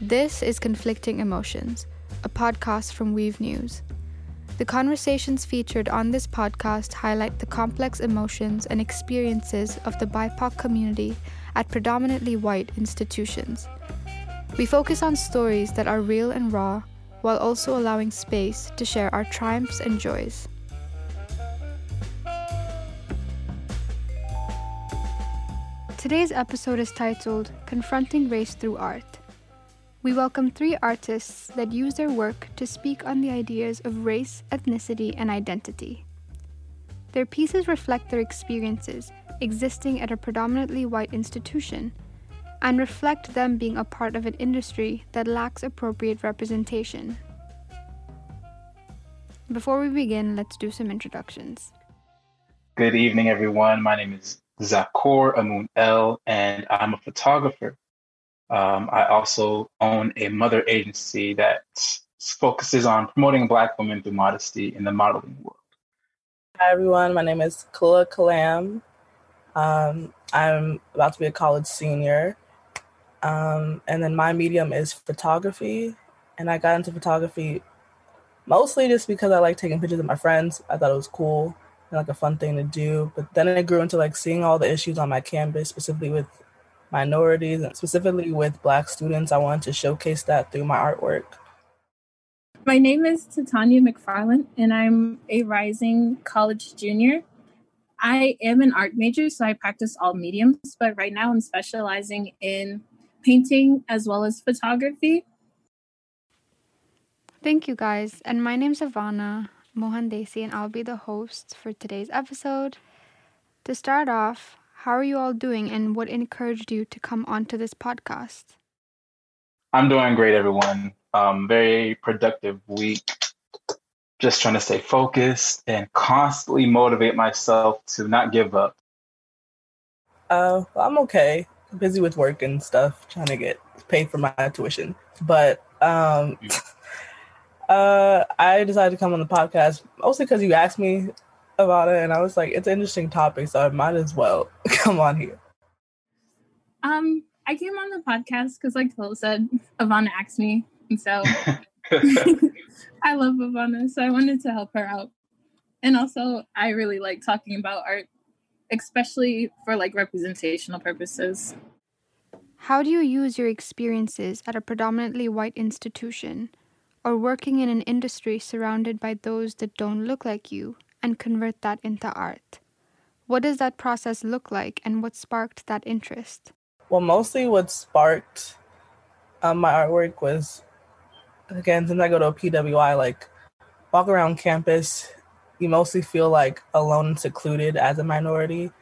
This is Conflicting Emotions, a podcast from Weave News. The conversations featured on this podcast highlight the complex emotions and experiences of the BIPOC community at predominantly white institutions. We focus on stories that are real and raw, while also allowing space to share our triumphs and joys. Today's episode is titled Confronting Race Through Art. We welcome three artists that use their work to speak on the ideas of race, ethnicity, and identity. Their pieces reflect their experiences existing at a predominantly white institution and reflect them being a part of an industry that lacks appropriate representation. Before we begin, let's do some introductions. Good evening, everyone. My name is Zakor Amun El, and I'm a photographer. Um, I also own a mother agency that focuses on promoting Black women through modesty in the modeling world. Hi, everyone. My name is Kalila Kalam. Um, I'm about to be a college senior. Um, and then my medium is photography. And I got into photography mostly just because I like taking pictures of my friends. I thought it was cool like a fun thing to do. But then it grew into like seeing all the issues on my campus, specifically with minorities and specifically with Black students. I wanted to showcase that through my artwork. My name is Titania McFarland, and I'm a rising college junior. I am an art major, so I practice all mediums, but right now I'm specializing in painting as well as photography. Thank you guys. And my name's Ivana Mohandesi, and I'll be the host for today's episode. To start off, how are you all doing and what encouraged you to come onto this podcast? I'm doing great, everyone. Um, very productive week. Just trying to stay focused and constantly motivate myself to not give up. Uh, I'm okay. busy with work and stuff, trying to get paid for my tuition. But um, uh, I decided to come on the podcast mostly because you asked me about it, and I was like, it's an interesting topic, so I might as well come on here. Um, I came on the podcast because, like Phil said, Ivana asked me, and so I love Ivana, so I wanted to help her out. And also, I really like talking about art, especially for like representational purposes. How do you use your experiences at a predominantly white institution or working in an industry surrounded by those that don't look like you and convert that into art. What does that process look like and what sparked that interest? Well, mostly what sparked um, my artwork was, again, since I go to a PWI, like walk around campus, you mostly feel like alone and secluded as a minority.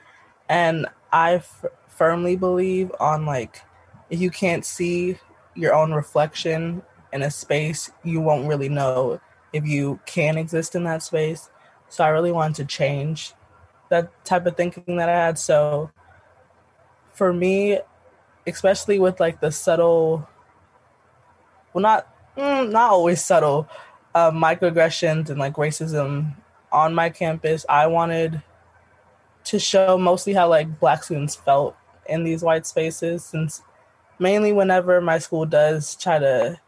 And I f- firmly believe on like, if you can't see your own reflection in a space, you won't really know if you can exist in that space. So I really wanted to change that type of thinking that I had. So for me, especially with like the subtle, well, not mm, not always subtle, uh, microaggressions and like racism on my campus, I wanted to show mostly how like black students felt in these white spaces since mainly whenever my school does try to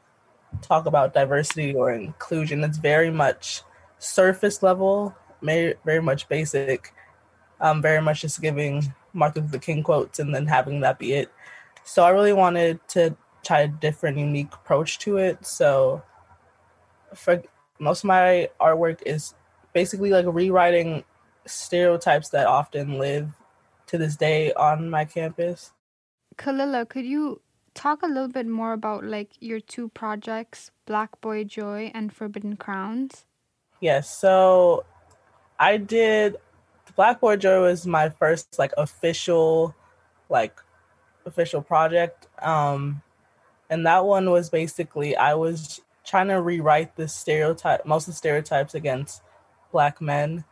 talk about diversity or inclusion it's very much surface level, very, very much basic, um, very much just giving Martin Luther King quotes and then having that be it. So I really wanted to try a different, unique approach to it. So for most of my artwork is basically like rewriting stereotypes that often live to this day on my campus. Kalila, could you talk a little bit more about like your two projects, Black Boy Joy and Forbidden Crowns? Yes. So I did Black Boy Joy was my first like official like official project. Um and that one was basically I was trying to rewrite the stereotype most of the stereotypes against black men.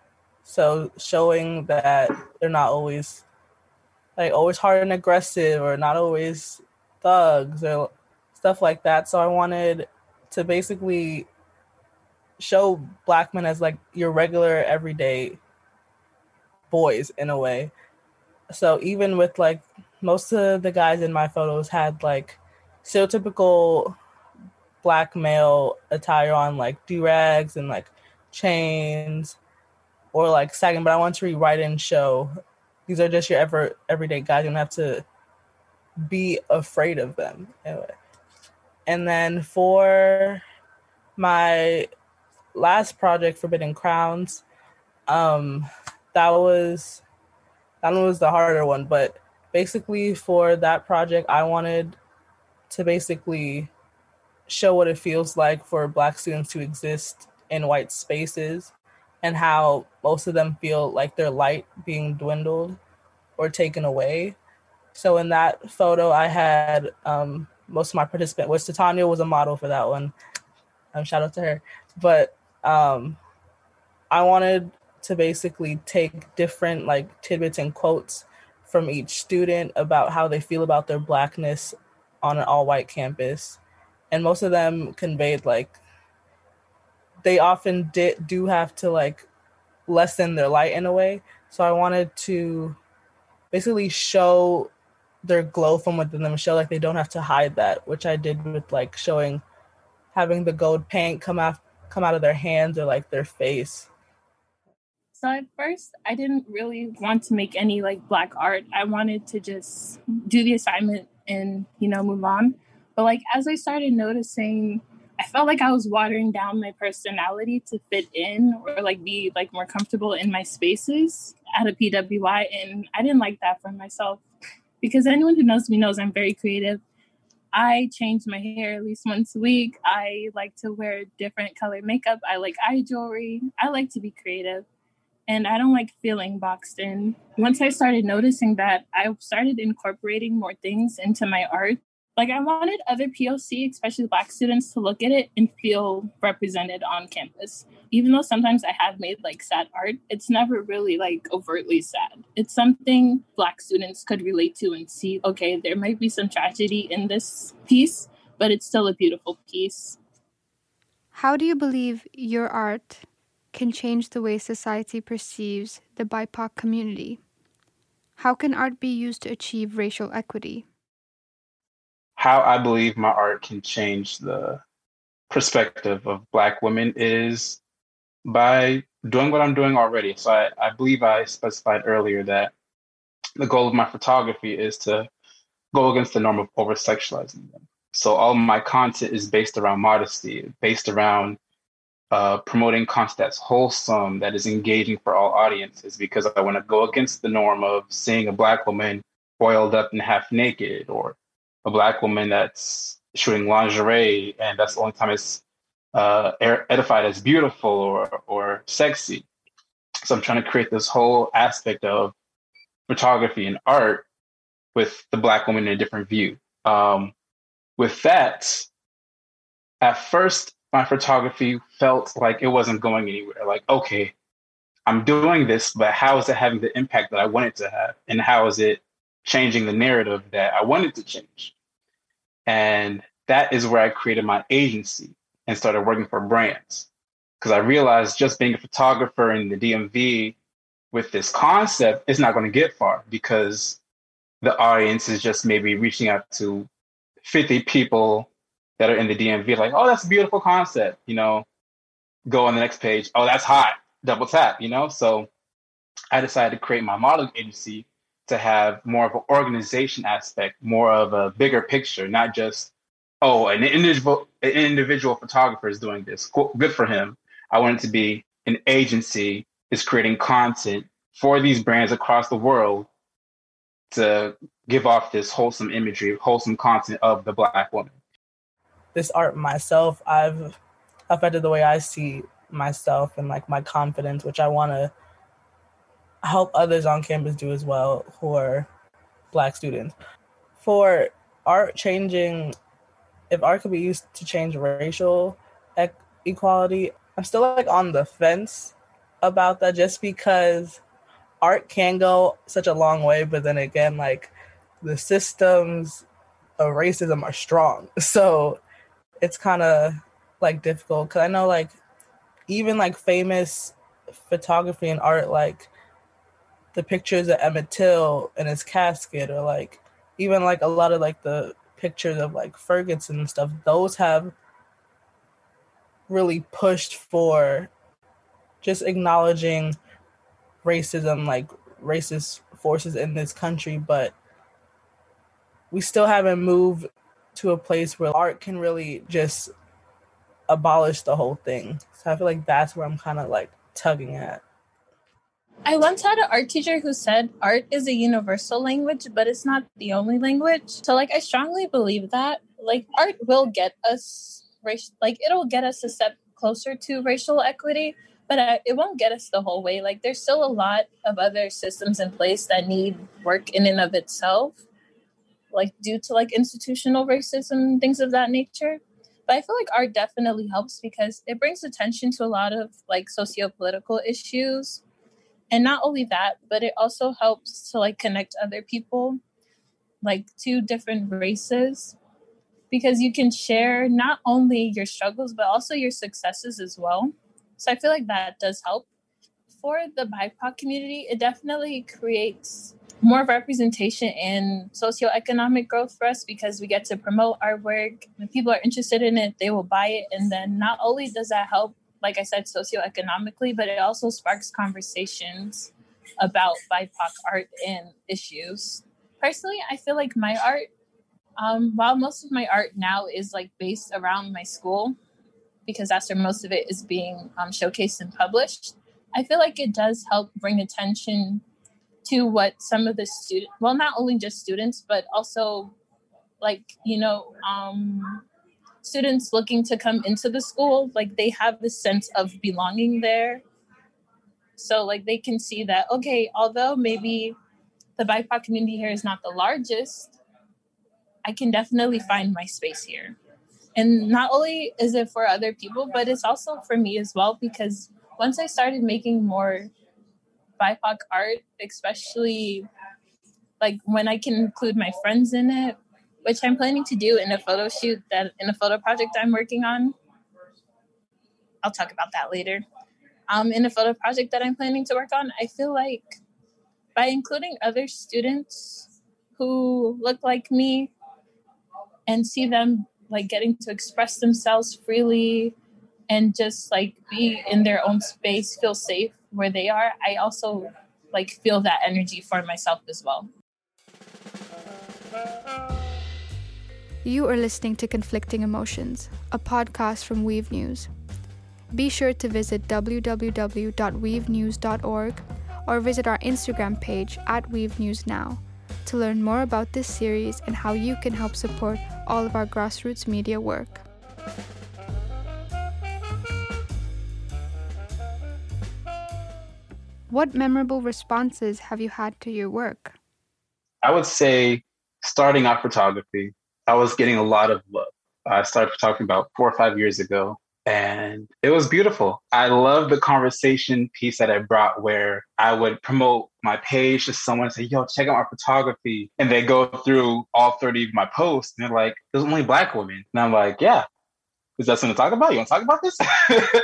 So showing that they're not always like always hard and aggressive or not always thugs or stuff like that. So I wanted to basically show black men as like your regular everyday boys in a way. So even with like most of the guys in my photos had like stereotypical black male attire on like do rags and like chains or like sagging, but I want to rewrite and show these are just your ever everyday guys. You don't have to be afraid of them. Anyway. And then for my last project, Forbidden Crowns, um, that was that one was the harder one, but basically for that project, I wanted to basically show what it feels like for Black students to exist in white spaces and how most of them feel like their light being dwindled or taken away. So in that photo, I had um, most of my participants, which Titania was a model for that one. Um, shout out to her. But um, I wanted to basically take different like tidbits and quotes from each student about how they feel about their blackness on an all white campus. And most of them conveyed like they often did do have to like lessen their light in a way. So I wanted to basically show their glow from within them, show like they don't have to hide that, which I did with like showing having the gold paint come out come out of their hands or like their face. So at first I didn't really want to make any like black art. I wanted to just do the assignment and, you know, move on. But like as I started noticing I felt like I was watering down my personality to fit in or like be like more comfortable in my spaces at a PWI and I didn't like that for myself because anyone who knows me knows I'm very creative. I change my hair at least once a week. I like to wear different color makeup. I like eye jewelry. I like to be creative and I don't like feeling boxed in. Once I started noticing that, I started incorporating more things into my art like I wanted other POC, especially black students, to look at it and feel represented on campus. Even though sometimes I have made like sad art, it's never really like overtly sad. It's something black students could relate to and see, okay, there might be some tragedy in this piece, but it's still a beautiful piece. How do you believe your art can change the way society perceives the BIPOC community? How can art be used to achieve racial equity? How I believe my art can change the perspective of Black women is by doing what I'm doing already. So I, I believe I specified earlier that the goal of my photography is to go against the norm of over sexualizing them. So all my content is based around modesty, based around uh, promoting content that's wholesome, that is engaging for all audiences, because I want to go against the norm of seeing a black woman boiled up and half naked or a black woman that's shooting lingerie and that's the only time it's uh, edified as beautiful or or sexy. So I'm trying to create this whole aspect of photography and art with the black woman in a different view. Um, with that, at first, my photography felt like it wasn't going anywhere. Like, okay, I'm doing this, but how is it having the impact that I want it to have? And how is it changing the narrative that I wanted to change. And that is where I created my agency and started working for brands. Because I realized just being a photographer in the DMV with this concept is not going to get far because the audience is just maybe reaching out to 50 people that are in the DMV, like, oh, that's a beautiful concept, you know, go on the next page, oh, that's hot, double tap, you know? So I decided to create my modeling agency to have more of an organization aspect, more of a bigger picture, not just oh, an individual an individual photographer is doing this. Good for him. I want it to be an agency is creating content for these brands across the world to give off this wholesome imagery, wholesome content of the black woman. This art myself, I've affected the way I see myself and like my confidence, which I want to help others on campus do as well who are black students. For art changing, if art could be used to change racial equality, I'm still like on the fence about that just because art can go such a long way, but then again, like the systems of racism are strong. So it's kind of like difficult because I know like even like famous photography and art like the pictures of Emmett Till in his casket, or like even like a lot of like the pictures of like Ferguson and stuff, those have really pushed for just acknowledging racism, like racist forces in this country, but we still haven't moved to a place where art can really just abolish the whole thing. So I feel like that's where I'm kind of like tugging at. I once had an art teacher who said art is a universal language, but it's not the only language. So, like, I strongly believe that. Like, art will get us like, it'll get us a step closer to racial equity, but uh, it won't get us the whole way. Like, there's still a lot of other systems in place that need work in and of itself, like, due to like institutional racism, things of that nature. But I feel like art definitely helps because it brings attention to a lot of like socio political issues and not only that but it also helps to like connect other people like two different races because you can share not only your struggles but also your successes as well so i feel like that does help for the bipoc community it definitely creates more representation in socioeconomic growth for us because we get to promote our work. When people are interested in it, they will buy it. And then not only does that help like I said, socioeconomically, but it also sparks conversations about BIPOC art and issues. Personally, I feel like my art, um, while most of my art now is like based around my school, because that's where most of it is being um, showcased and published, I feel like it does help bring attention to what some of the students, well, not only just students, but also like, you know, um, students looking to come into the school like they have this sense of belonging there. So like they can see that okay although maybe the bipoc community here is not the largest i can definitely find my space here. And not only is it for other people but it's also for me as well because once i started making more bipoc art especially like when i can include my friends in it which I'm planning to do in a photo shoot that in a photo project I'm working on. I'll talk about that later. Um, in a photo project that I'm planning to work on, I feel like by including other students who look like me and see them like getting to express themselves freely and just like be in their own space, feel safe where they are, I also like feel that energy for myself as well. You are listening to Conflicting Emotions, a podcast from Weave News. Be sure to visit www.weavenews.org or visit our Instagram page at Weave News Now to learn more about this series and how you can help support all of our grassroots media work. What memorable responses have you had to your work? I would say starting out photography, I was getting a lot of love. I started talking about four or five years ago, and it was beautiful. I love the conversation piece that I brought where I would promote my page to someone and say, yo, check out my photography. And they go through all 30 of my posts and they're like, there's only black women. And I'm like, yeah, is that something to talk about? You want to talk about this?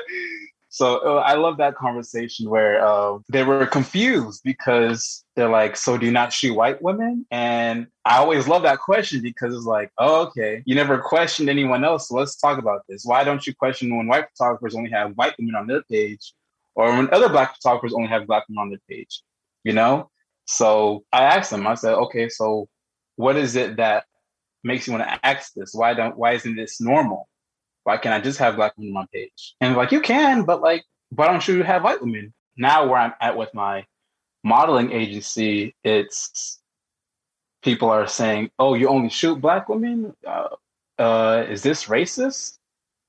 So uh, I love that conversation where uh, they were confused because they're like, "So do you not shoot white women?" And I always love that question because it's like, "Oh, okay, you never questioned anyone else, so let's talk about this. Why don't you question when white photographers only have white women on their page, or when other black photographers only have black women on their page?" You know. So I asked them. I said, "Okay, so what is it that makes you want to ask this? Why don't? Why isn't this normal?" Why can't I just have black women on my page? And like, you can, but like, why don't you have white women? Now, where I'm at with my modeling agency, it's people are saying, "Oh, you only shoot black women? Uh, uh, is this racist?"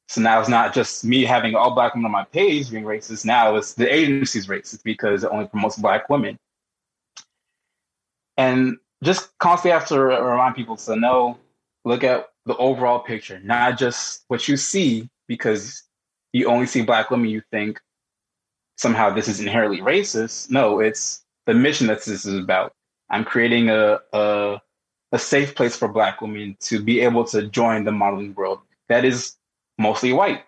So now it's not just me having all black women on my page being racist. Now it's the agency's racist because it only promotes black women. And just constantly have to remind people to know, look at the overall picture, not just what you see, because you only see black women, you think somehow this is inherently racist. No, it's the mission that this is about. I'm creating a, a, a safe place for black women to be able to join the modeling world that is mostly white.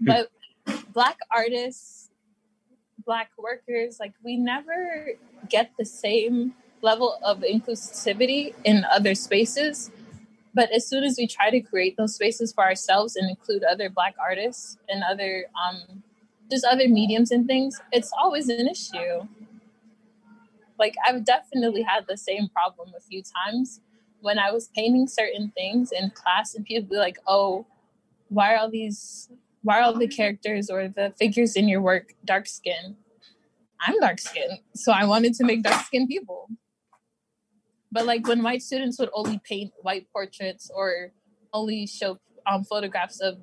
But black artists, black workers, like we never get the same level of inclusivity in other spaces but as soon as we try to create those spaces for ourselves and include other black artists and other um, just other mediums and things it's always an issue. Like i've definitely had the same problem a few times. When i was painting certain things in class and people be like oh why are all these why are all the characters or the figures in your work dark skin? I'm dark skinned so i wanted to make dark skinned people but like when white students would only paint white portraits or only show um, photographs of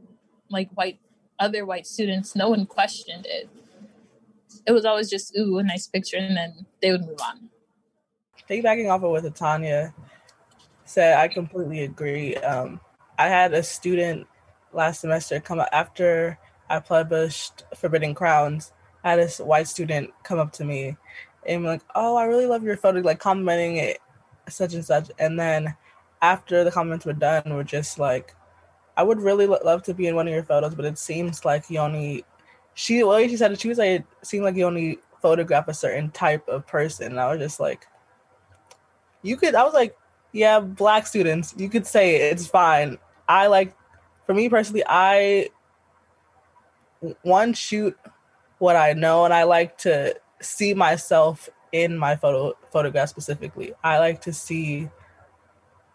like white other white students, no one questioned it. It was always just ooh a nice picture, and then they would move on. Piggybacking off of what Tanya said, I completely agree. Um, I had a student last semester come up after I published Forbidden Crowns. I had this white student come up to me and be like, "Oh, I really love your photo," like complimenting it such and such. And then after the comments were done, we're just like, I would really love to be in one of your photos, but it seems like you only, she, well, she said, she was like, it seemed like you only photograph a certain type of person. And I was just like, you could, I was like, yeah, black students, you could say it, it's fine. I like, for me personally, I, one, shoot what I know, and I like to see myself in my photo photograph specifically. I like to see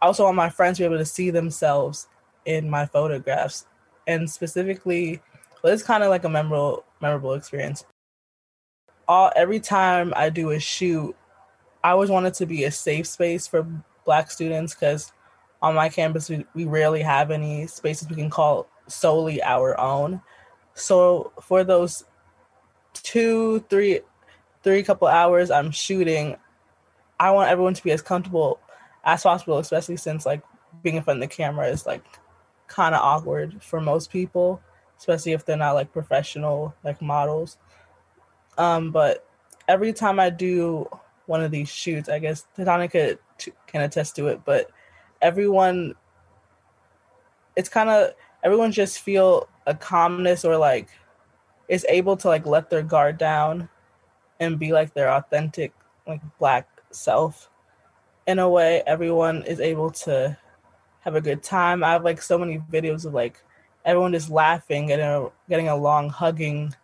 I also want my friends to be able to see themselves in my photographs. And specifically, well, it's kind of like a memorable memorable experience. All every time I do a shoot, I always want it to be a safe space for black students because on my campus we, we rarely have any spaces we can call solely our own. So for those two, three three couple hours I'm shooting, I want everyone to be as comfortable as possible, especially since like being in front of the camera is like kind of awkward for most people, especially if they're not like professional like models. Um, but every time I do one of these shoots, I guess Titania could can attest to it, but everyone, it's kind of everyone just feel a calmness or like is able to like let their guard down and be like their authentic like black self. In a way everyone is able to have a good time. I have like so many videos of like everyone just laughing getting getting along hugging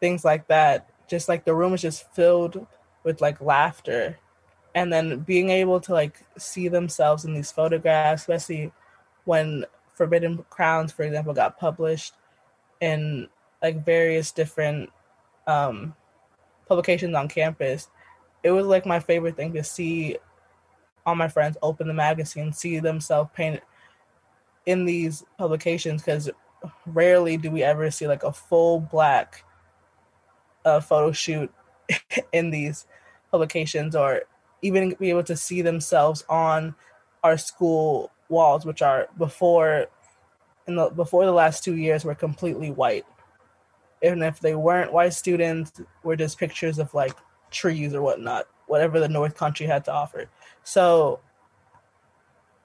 things like that. Just like the room is just filled with like laughter. And then being able to like see themselves in these photographs especially when forbidden crowns for example got published in like various different um publications on campus, it was like my favorite thing to see all my friends open the magazine, see themselves painted in these publications because rarely do we ever see like a full black uh, photo shoot in these publications or even be able to see themselves on our school walls which are before in the before the last two years were completely white and if they weren't white students, were just pictures of like trees or whatnot, whatever the North Country had to offer. So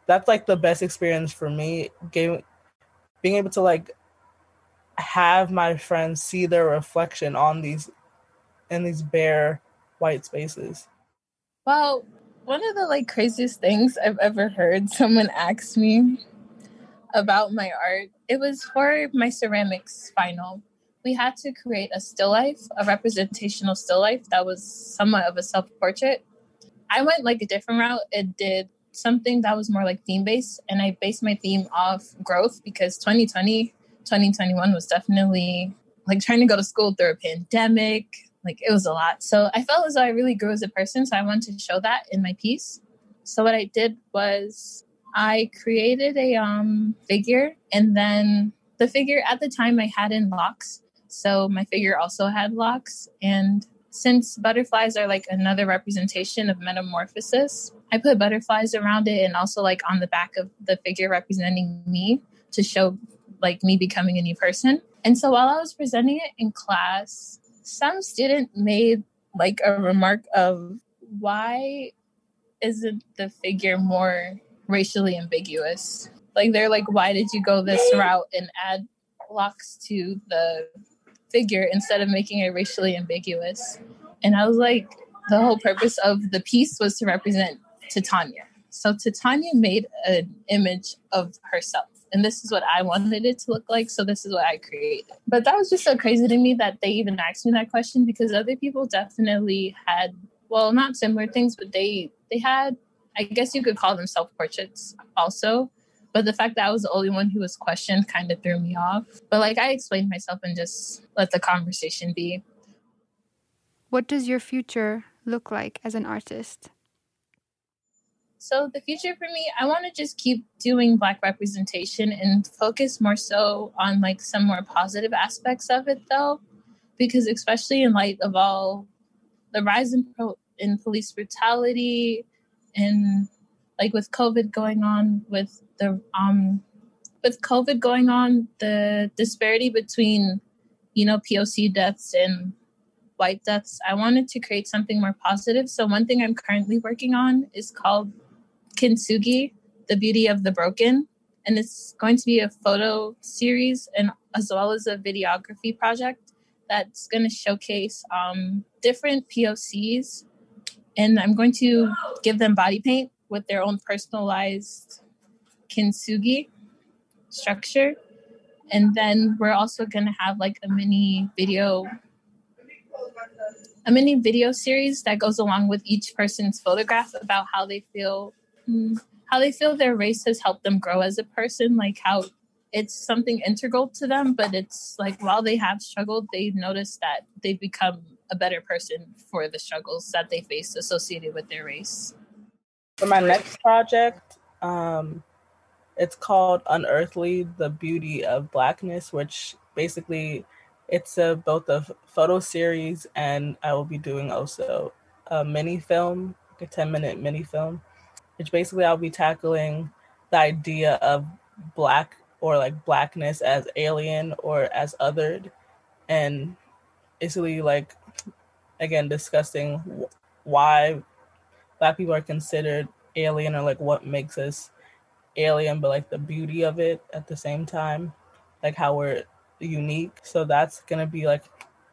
that's like the best experience for me. Game, being able to like have my friends see their reflection on these in these bare white spaces. Well, one of the like craziest things I've ever heard someone ask me about my art, it was for my ceramics final we had to create a still life, a representational still life that was somewhat of a self portrait. I went like a different route. It did something that was more like theme based, and I based my theme off growth because 2020, 2021 was definitely like trying to go to school through a pandemic. Like it was a lot. So I felt as though I really grew as a person. So I wanted to show that in my piece. So what I did was I created a um figure and then the figure at the time I had in locks so my figure also had locks. And since butterflies are like another representation of metamorphosis, I put butterflies around it and also like on the back of the figure representing me to show like me becoming a new person. And so while I was presenting it in class, some student made like a remark of why isn't the figure more racially ambiguous? Like they're like, why did you go this route and add locks to the figure instead of making it racially ambiguous. And I was like, the whole purpose of the piece was to represent Titania. So Titania made an image of herself. And this is what I wanted it to look like. So this is what I created. But that was just so crazy to me that they even asked me that question because other people definitely had, well, not similar things, but they they had, I guess you could call them self portraits also. But the fact that I was the only one who was questioned kind of threw me off. But like I explained myself and just let the conversation be. What does your future look like as an artist? So the future for me, I want to just keep doing black representation and focus more so on like some more positive aspects of it though, because especially in light of all the rise in pro- in police brutality and like with COVID going on with the um with COVID going on, the disparity between you know POC deaths and white deaths, I wanted to create something more positive. So one thing I'm currently working on is called Kintsugi, The Beauty of the Broken. And it's going to be a photo series and as well as a videography project that's going to showcase um, different POCs. And I'm going to give them body paint with their own personalized kintsugi structure. And then we're also going to have like a mini video a mini video series that goes along with each person's photograph about how they feel Mm. how they feel their race has helped them grow as a person, like how it's something integral to them, but it's like while they have struggled, they notice that they've become a better person for the struggles that they face associated with their race. For my next project, um, it's called Unearthly: The Beauty of Blackness, which basically it's a both a photo series and I will be doing also a mini film, like a ten minute mini film which basically I'll be tackling the idea of black or like blackness as alien or as othered and basically like again discussing why black people are considered alien or like what makes us alien but like the beauty of it at the same time like how we're unique so that's gonna be like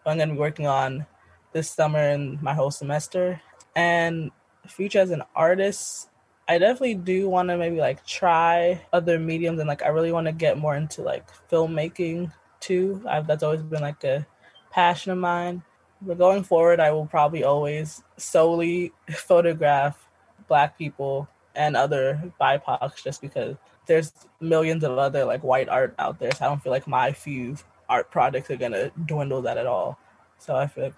i'm gonna be working on this summer and my whole semester and future as an artist I definitely do want to maybe like try other mediums and like I really want to get more into like filmmaking too. I've, that's always been like a passion of mine. But going forward, I will probably always solely photograph Black people and other BIPOCs just because there's millions of other like white art out there. So I don't feel like my few art projects are gonna dwindle that at all. So I feel like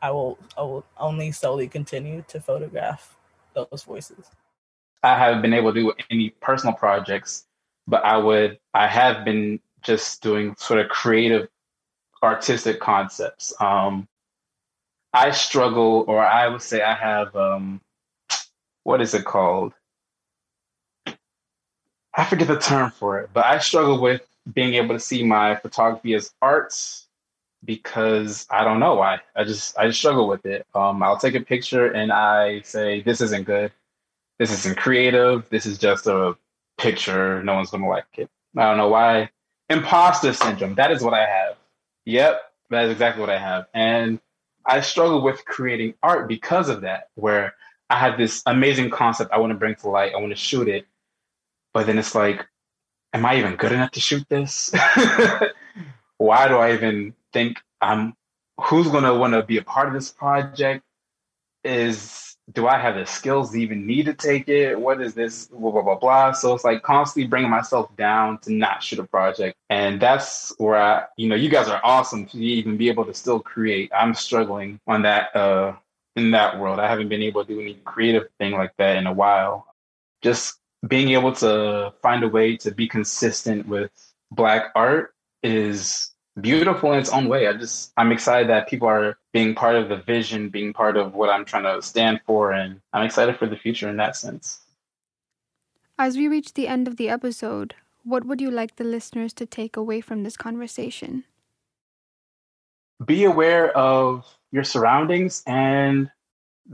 I will I will only solely continue to photograph those voices. I haven't been able to do any personal projects, but I would I have been just doing sort of creative artistic concepts. Um, I struggle, or I would say I have um, what is it called? I forget the term for it, but I struggle with being able to see my photography as arts because I don't know why. I just I just struggle with it. Um, I'll take a picture and I say this isn't good this isn't creative. This is just a picture. No one's gonna like it. I don't know why. Imposter syndrome. That is what I have. Yep, that is exactly what I have. And I struggle with creating art because of that, where I had this amazing concept I want to bring to light. I want to shoot it. But then it's like, am I even good enough to shoot this? why do I even think I'm who's gonna want to be a part of this project? Is do I have the skills to even need to take it? What is this? Blah, blah, blah, blah. So it's like constantly bringing myself down to not shoot a project. And that's where I, you know, you guys are awesome to even be able to still create. I'm struggling on that, uh, in that world. I haven't been able to do any creative thing like that in a while. Just being able to find a way to be consistent with Black art is beautiful in its own way. I just I'm excited that people are being part of the vision, being part of what I'm trying to stand for, and I'm excited for the future in that sense. As we reach the end of the episode, what would you like the listeners to take away from this conversation? Be aware of your surroundings and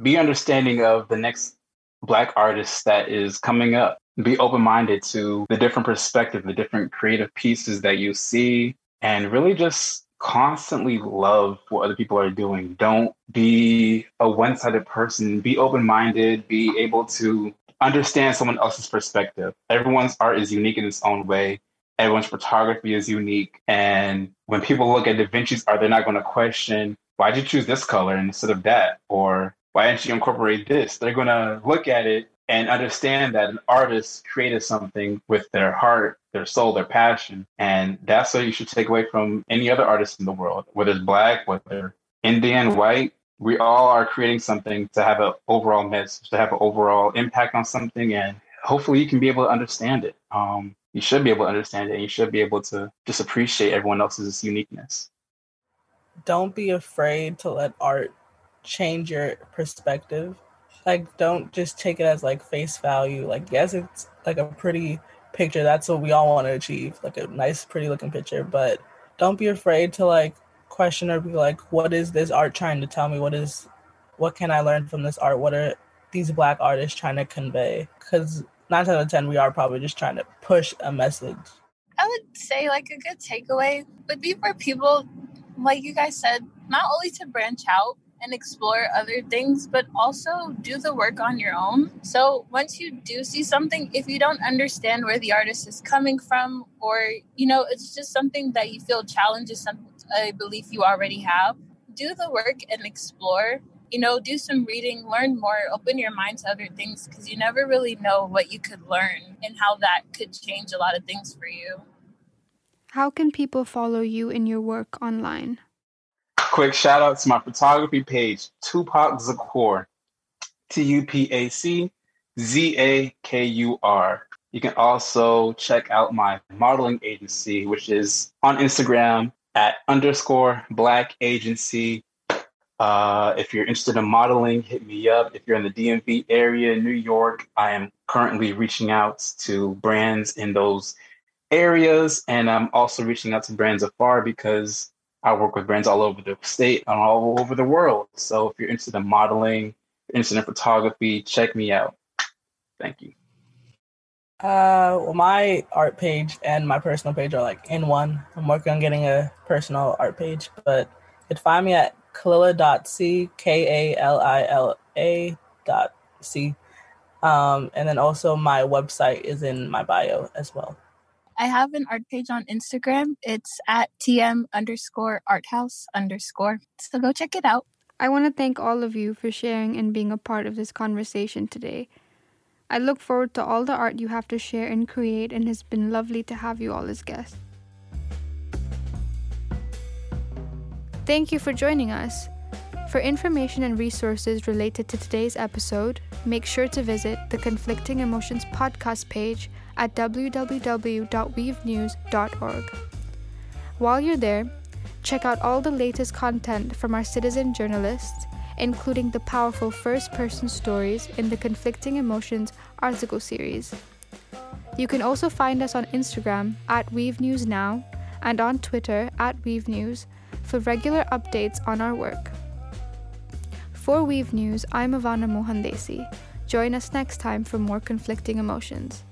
be understanding of the next Black artist that is coming up. Be open minded to the different perspective, the different creative pieces that you see, and really just constantly love what other people are doing. Don't be a one sided person. Be open minded. Be able to understand someone else's perspective. Everyone's art is unique in its own way. Everyone's photography is unique. And when people look at Da Vinci's art, they're not going to question, why'd you choose this color instead of that? Or why didn't you incorporate this? They're going to look at it and understand that an artist created something with their heart, their soul, their passion. And that's what you should take away from any other artist in the world, whether it's black, whether Indian, white. We all are creating something to have an overall message, to have an overall impact on something. And hopefully you can be able to understand it. Um, you should be able to understand it and you should be able to just appreciate everyone else's uniqueness. Don't be afraid to let art change your perspective like don't just take it as like face value. Like yes it's like a pretty picture. That's what we all want to achieve. Like a nice pretty looking picture. But don't be afraid to like question or be like what is this art trying to tell me? What is what can i learn from this art? What are these black artists trying to convey? Because nine out of ten we are probably just trying to push a message. I would say like a good takeaway would be for people like you guys said not only to branch out and explore other things, but also do the work on your own. So once you do see something, if you don't understand where the artist is coming from, or you know, it's just something that you feel challenges some a belief you already have, do the work and explore. You know, do some reading, learn more, open your mind to other things because you never really know what you could learn and how that could change a lot of things for you. How can people follow you in your work online? Quick shout out to my photography page, Tupac Zakur, T U P A C Z A K U R. You can also check out my modeling agency, which is on Instagram at underscore black agency. Uh, if you're interested in modeling, hit me up. If you're in the DMV area, New York, I am currently reaching out to brands in those areas. And I'm also reaching out to brands afar because I work with brands all over the state and all over the world. So if you're interested in modeling, interested in photography, check me out. Thank you. Uh, well, my art page and my personal page are like in one. I'm working on getting a personal art page, but you can find me at kalila.c, K A L I L A dot C. Um, and then also my website is in my bio as well. I have an art page on Instagram. It's at tm underscore arthouse underscore. So go check it out. I want to thank all of you for sharing and being a part of this conversation today. I look forward to all the art you have to share and create, and it's been lovely to have you all as guests. Thank you for joining us. For information and resources related to today's episode, make sure to visit the Conflicting Emotions podcast page at www.weavenews.org. While you're there, check out all the latest content from our citizen journalists, including the powerful first person stories in the Conflicting Emotions article series. You can also find us on Instagram at Weave and on Twitter at Weave News for regular updates on our work. For Weave News, I'm Ivana Mohandesi. Join us next time for more conflicting emotions.